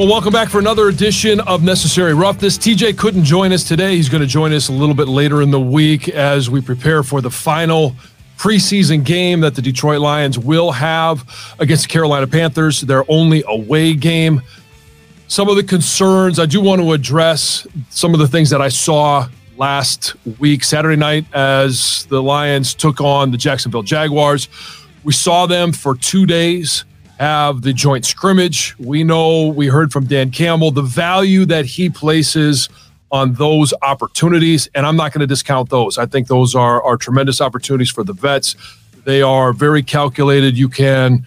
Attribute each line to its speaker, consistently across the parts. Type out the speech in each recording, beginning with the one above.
Speaker 1: Well, welcome back for another edition of Necessary Roughness. TJ couldn't join us today. He's going to join us a little bit later in the week as we prepare for the final preseason game that the Detroit Lions will have against the Carolina Panthers, their only away game. Some of the concerns I do want to address some of the things that I saw last week, Saturday night, as the Lions took on the Jacksonville Jaguars. We saw them for two days have the joint scrimmage. We know we heard from Dan Campbell the value that he places on those opportunities, and I'm not going to discount those. I think those are are tremendous opportunities for the vets. They are very calculated. You can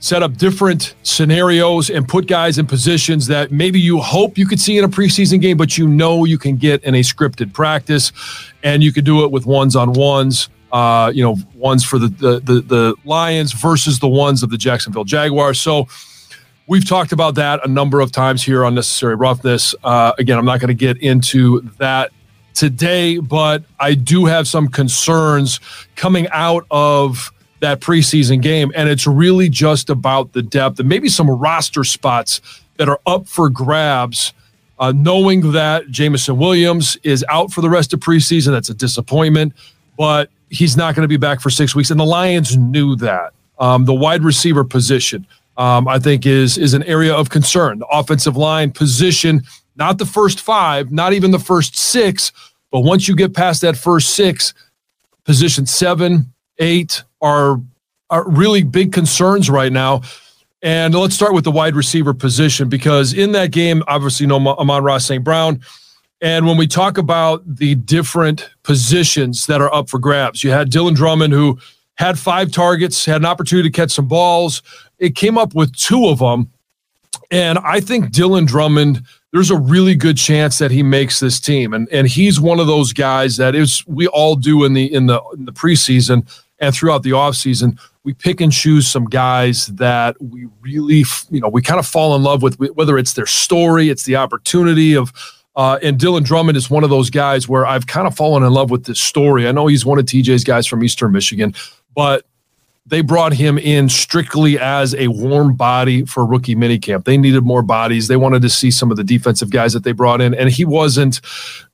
Speaker 1: set up different scenarios and put guys in positions that maybe you hope you could see in a preseason game, but you know you can get in a scripted practice, and you can do it with ones on ones uh, you know, ones for the, the, the the Lions versus the ones of the Jacksonville Jaguars. So we've talked about that a number of times here on Necessary Roughness. Uh, again, I'm not going to get into that today, but I do have some concerns coming out of that preseason game, and it's really just about the depth and maybe some roster spots that are up for grabs. Uh, knowing that Jameson Williams is out for the rest of preseason, that's a disappointment. But he's not going to be back for six weeks, and the Lions knew that. Um, the wide receiver position, um, I think, is is an area of concern. The offensive line position, not the first five, not even the first six, but once you get past that first six, position seven, eight are are really big concerns right now. And let's start with the wide receiver position because in that game, obviously, no Amon-Ra St. Brown and when we talk about the different positions that are up for grabs, you had Dylan Drummond, who had five targets, had an opportunity to catch some balls. It came up with two of them. And I think Dylan Drummond, there's a really good chance that he makes this team. And and he's one of those guys that is we all do in the in the in the preseason and throughout the offseason. We pick and choose some guys that we really, you know, we kind of fall in love with, whether it's their story, it's the opportunity of uh, and Dylan Drummond is one of those guys where I've kind of fallen in love with this story. I know he's one of TJ's guys from Eastern Michigan, but they brought him in strictly as a warm body for rookie minicamp. They needed more bodies. They wanted to see some of the defensive guys that they brought in, and he wasn't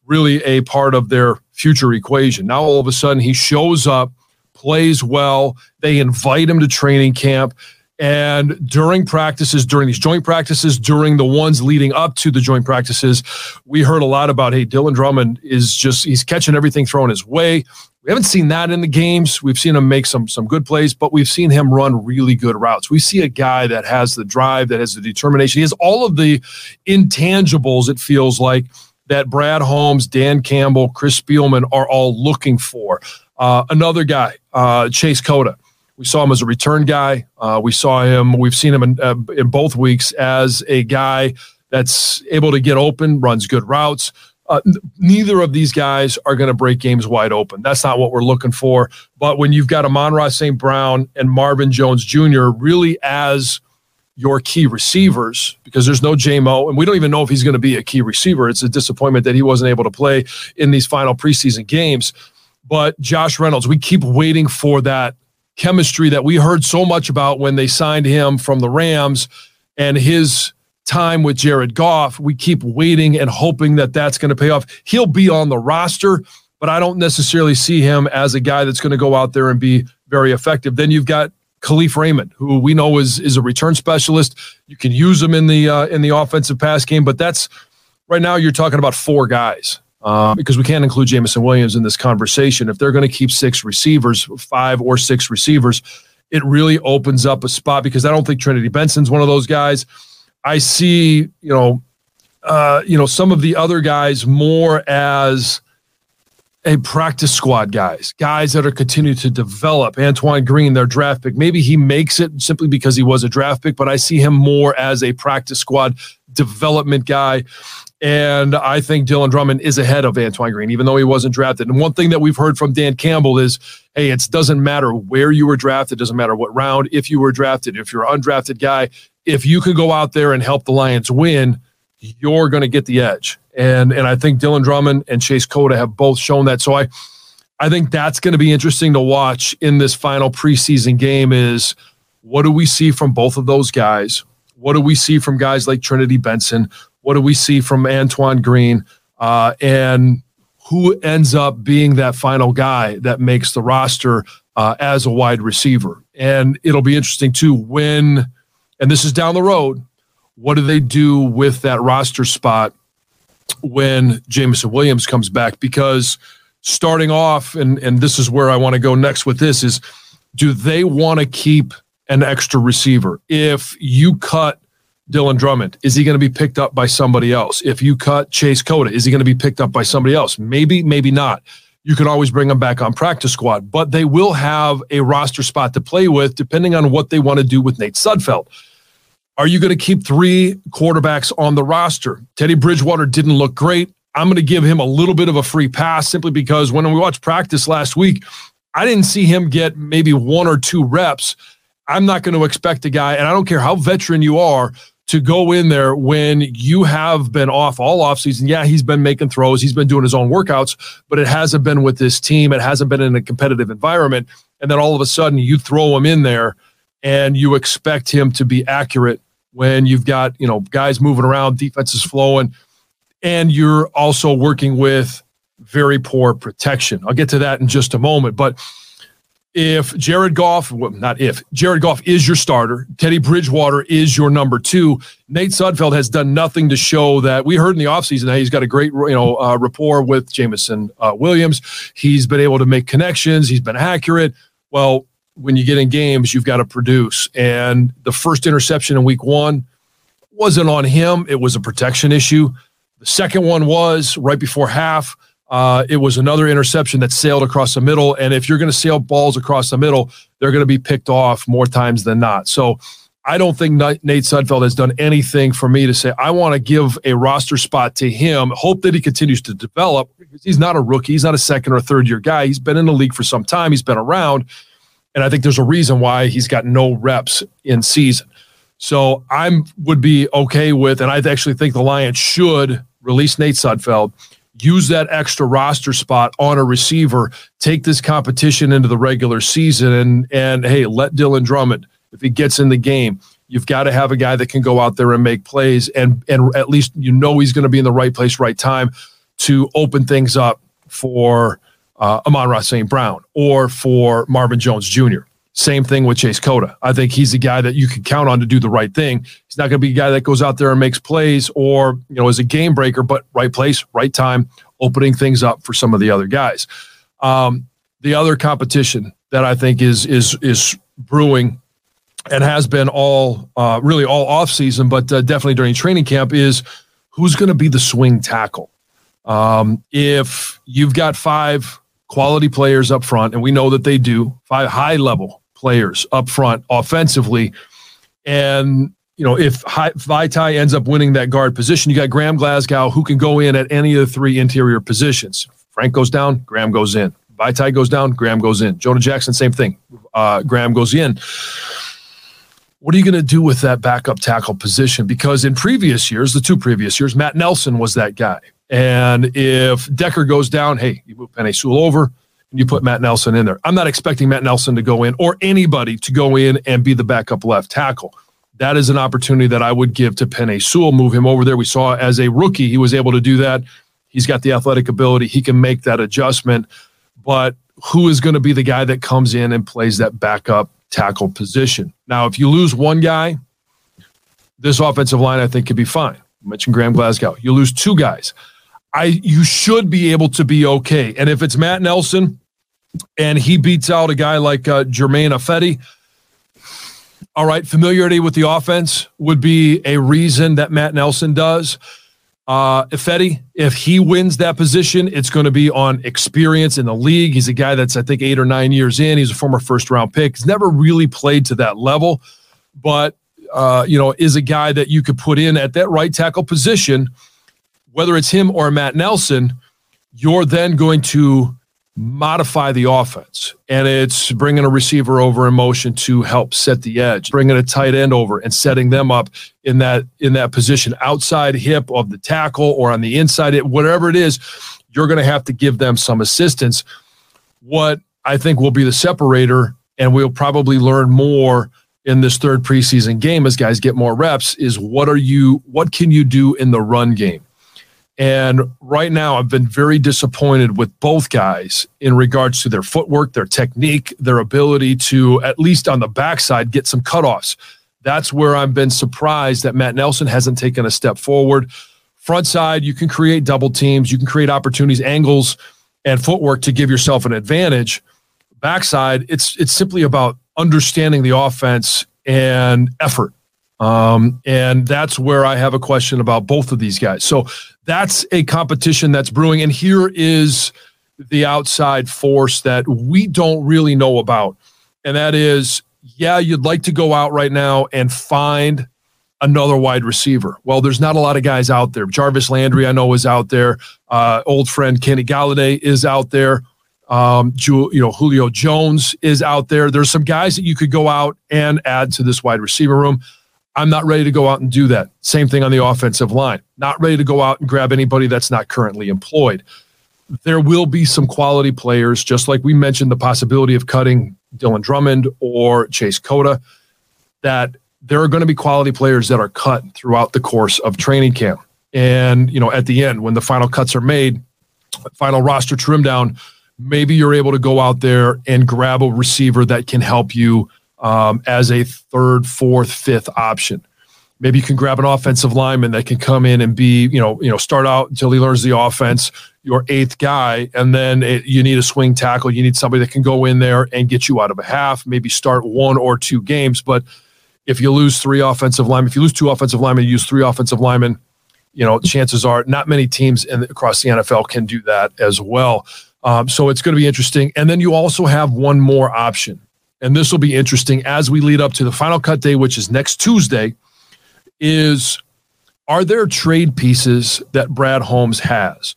Speaker 1: really a part of their future equation. Now all of a sudden he shows up, plays well. They invite him to training camp. And during practices, during these joint practices, during the ones leading up to the joint practices, we heard a lot about, hey, Dylan Drummond is just, he's catching everything thrown his way. We haven't seen that in the games. We've seen him make some some good plays, but we've seen him run really good routes. We see a guy that has the drive, that has the determination. He has all of the intangibles, it feels like, that Brad Holmes, Dan Campbell, Chris Spielman are all looking for. Uh, another guy, uh, Chase Cota we saw him as a return guy. Uh, we saw him. We've seen him in, uh, in both weeks as a guy that's able to get open, runs good routes. Uh, n- neither of these guys are going to break games wide open. That's not what we're looking for. But when you've got Amon-Ra St. Brown and Marvin Jones Jr. really as your key receivers, because there's no Jamo, and we don't even know if he's going to be a key receiver. It's a disappointment that he wasn't able to play in these final preseason games. But Josh Reynolds, we keep waiting for that chemistry that we heard so much about when they signed him from the Rams and his time with Jared Goff. We keep waiting and hoping that that's going to pay off. He'll be on the roster, but I don't necessarily see him as a guy that's going to go out there and be very effective. Then you've got Kalif Raymond, who we know is is a return specialist. You can use him in the uh, in the offensive pass game, but that's right now you're talking about four guys uh, because we can't include Jameson Williams in this conversation. If they're going to keep six receivers, five or six receivers, it really opens up a spot because I don't think Trinity Benson's one of those guys. I see, you know, uh, you know, some of the other guys more as a practice squad guys, guys that are continuing to develop. Antoine Green, their draft pick, maybe he makes it simply because he was a draft pick, but I see him more as a practice squad development guy. And I think Dylan Drummond is ahead of Antoine Green, even though he wasn't drafted. And one thing that we've heard from Dan Campbell is hey, it doesn't matter where you were drafted, doesn't matter what round, if you were drafted, if you're an undrafted guy, if you can go out there and help the Lions win, you're going to get the edge. And and I think Dylan Drummond and Chase Cota have both shown that. So I I think that's going to be interesting to watch in this final preseason game is what do we see from both of those guys? What do we see from guys like Trinity Benson? What do we see from Antoine Green? Uh, and who ends up being that final guy that makes the roster uh, as a wide receiver? And it'll be interesting too when, and this is down the road, what do they do with that roster spot when Jameson Williams comes back? Because starting off, and and this is where I want to go next with this is, do they want to keep an extra receiver? If you cut Dylan Drummond, is he going to be picked up by somebody else? If you cut Chase Cota, is he going to be picked up by somebody else? Maybe, maybe not. You can always bring him back on practice squad, but they will have a roster spot to play with depending on what they want to do with Nate Sudfeld. Are you going to keep three quarterbacks on the roster? Teddy Bridgewater didn't look great. I'm going to give him a little bit of a free pass simply because when we watched practice last week, I didn't see him get maybe one or two reps. I'm not going to expect a guy, and I don't care how veteran you are, to go in there when you have been off all offseason. Yeah, he's been making throws, he's been doing his own workouts, but it hasn't been with this team. It hasn't been in a competitive environment. And then all of a sudden you throw him in there and you expect him to be accurate when you've got, you know, guys moving around, defense is flowing and you're also working with very poor protection. I'll get to that in just a moment. But if Jared Goff, well, not if, Jared Goff is your starter, Teddy Bridgewater is your number two, Nate Sudfeld has done nothing to show that. We heard in the offseason that he's got a great you know uh, rapport with Jameson uh, Williams. He's been able to make connections, he's been accurate. Well, when you get in games, you've got to produce. And the first interception in week one wasn't on him, it was a protection issue. The second one was right before half. Uh, it was another interception that sailed across the middle. And if you're going to sail balls across the middle, they're going to be picked off more times than not. So I don't think Nate Sudfeld has done anything for me to say, I want to give a roster spot to him, hope that he continues to develop. He's not a rookie. He's not a second or third year guy. He's been in the league for some time. He's been around. And I think there's a reason why he's got no reps in season. So I would be okay with, and I actually think the Lions should release Nate Sudfeld, use that extra roster spot on a receiver, take this competition into the regular season, and and hey, let Dylan Drummond if he gets in the game. You've got to have a guy that can go out there and make plays, and and at least you know he's going to be in the right place, right time, to open things up for uh, Amon-Ra St. Brown or for Marvin Jones Jr. Same thing with Chase Cota. I think he's a guy that you can count on to do the right thing. He's not going to be a guy that goes out there and makes plays or, you know, is a game breaker, but right place, right time, opening things up for some of the other guys. Um, the other competition that I think is is is brewing and has been all uh, really all off season, but uh, definitely during training camp is who's going to be the swing tackle. Um, if you've got five quality players up front, and we know that they do, five high level players up front offensively. And you know, if Vaitai ends up winning that guard position, you got Graham Glasgow who can go in at any of the three interior positions. Frank goes down, Graham goes in. Vaitai goes down, Graham goes in. Jonah Jackson, same thing. Uh, Graham goes in. What are you going to do with that backup tackle position? Because in previous years, the two previous years, Matt Nelson was that guy. And if Decker goes down, hey, you move Penei Sewell over you put Matt Nelson in there. I'm not expecting Matt Nelson to go in or anybody to go in and be the backup left tackle. That is an opportunity that I would give to Penei Sewell, move him over there. We saw as a rookie, he was able to do that. He's got the athletic ability, he can make that adjustment. But who is going to be the guy that comes in and plays that backup tackle position? Now, if you lose one guy, this offensive line I think could be fine. I mentioned Graham Glasgow. You lose two guys. I you should be able to be okay. And if it's Matt Nelson, and he beats out a guy like uh, Germain Ifedi. All right, familiarity with the offense would be a reason that Matt Nelson does. Uh, Ifedi, if he wins that position, it's going to be on experience in the league. He's a guy that's, I think, eight or nine years in. He's a former first round pick. He's never really played to that level, but uh, you know, is a guy that you could put in at that right tackle position, whether it's him or Matt Nelson, you're then going to modify the offense. And it's bringing a receiver over in motion to help set the edge, bringing a tight end over and setting them up in that in that position outside hip of the tackle or on the inside whatever it is, you're going to have to give them some assistance. What I think will be the separator and we'll probably learn more in this third preseason game as guys get more reps is what are you what can you do in the run game? And right now, I've been very disappointed with both guys in regards to their footwork, their technique, their ability to, at least on the backside, get some cutoffs. That's where I've been surprised that Matt Nelson hasn't taken a step forward. Front side, you can create double teams, you can create opportunities, angles, and footwork to give yourself an advantage. Backside, it's it's simply about understanding the offense and effort. Um, and that's where I have a question about both of these guys. So that's a competition that's brewing. And here is the outside force that we don't really know about. And that is, yeah, you'd like to go out right now and find another wide receiver. Well, there's not a lot of guys out there. Jarvis Landry, I know, is out there. Uh, old friend Kenny Golladay is out there. Um, you know, Julio Jones is out there. There's some guys that you could go out and add to this wide receiver room. I'm not ready to go out and do that. Same thing on the offensive line. Not ready to go out and grab anybody that's not currently employed. There will be some quality players, just like we mentioned the possibility of cutting Dylan Drummond or Chase Cota, that there are going to be quality players that are cut throughout the course of training camp. And, you know, at the end, when the final cuts are made, final roster trim down, maybe you're able to go out there and grab a receiver that can help you um, as a third, fourth, fifth option. Maybe you can grab an offensive lineman that can come in and be, you know, you know, start out until he learns the offense, your eighth guy, and then it, you need a swing tackle. You need somebody that can go in there and get you out of a half. Maybe start one or two games. But if you lose three offensive linemen, if you lose two offensive linemen, you use three offensive linemen. You know, chances are not many teams in, across the NFL can do that as well. Um, so it's going to be interesting. And then you also have one more option and this will be interesting as we lead up to the final cut day, which is next Tuesday, is are there trade pieces that Brad Holmes has?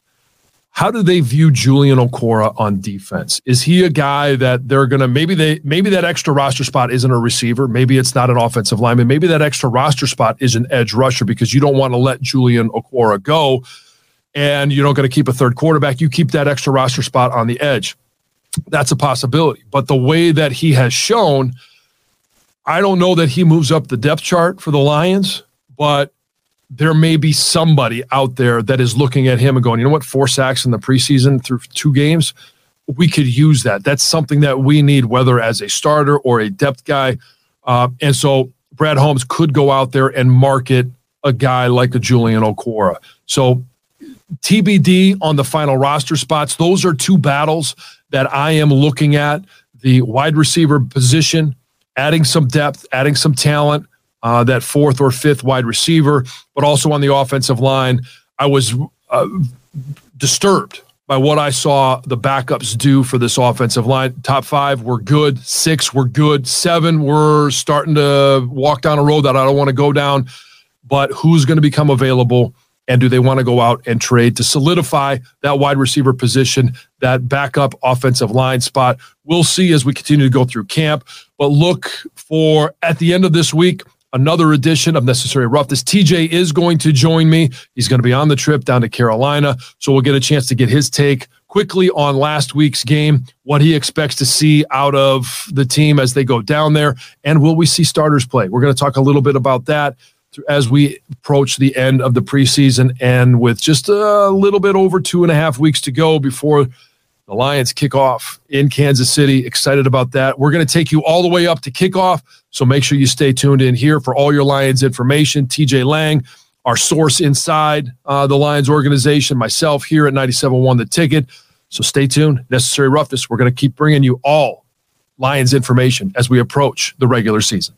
Speaker 1: How do they view Julian Okwara on defense? Is he a guy that they're gonna maybe they maybe that extra roster spot isn't a receiver, maybe it's not an offensive lineman, maybe that extra roster spot is an edge rusher because you don't want to let Julian Okwara go and you're not going to keep a third quarterback. You keep that extra roster spot on the edge that's a possibility. But the way that he has shown, I don't know that he moves up the depth chart for the Lions, but there may be somebody out there that is looking at him and going, you know what, four sacks in the preseason through two games, we could use that. That's something that we need, whether as a starter or a depth guy. Uh, and so Brad Holmes could go out there and market a guy like a Julian Okwara. So TBD on the final roster spots. Those are two battles that I am looking at the wide receiver position, adding some depth, adding some talent, uh, that fourth or fifth wide receiver, but also on the offensive line. I was uh, disturbed by what I saw the backups do for this offensive line. Top five were good, six were good, seven were starting to walk down a road that I don't want to go down. But who's going to become available? And do they want to go out and trade to solidify that wide receiver position, that backup offensive line spot? We'll see as we continue to go through camp. But look for at the end of this week, another edition of Necessary Roughness. TJ is going to join me. He's going to be on the trip down to Carolina. So we'll get a chance to get his take quickly on last week's game, what he expects to see out of the team as they go down there. And will we see starters play? We're going to talk a little bit about that as we approach the end of the preseason and with just a little bit over two and a half weeks to go before the Lions kick off in Kansas City. Excited about that. We're going to take you all the way up to kickoff. So make sure you stay tuned in here for all your Lions information. TJ Lang, our source inside uh, the Lions organization, myself here at 97.1 The Ticket. So stay tuned. Necessary Roughness. We're going to keep bringing you all Lions information as we approach the regular season.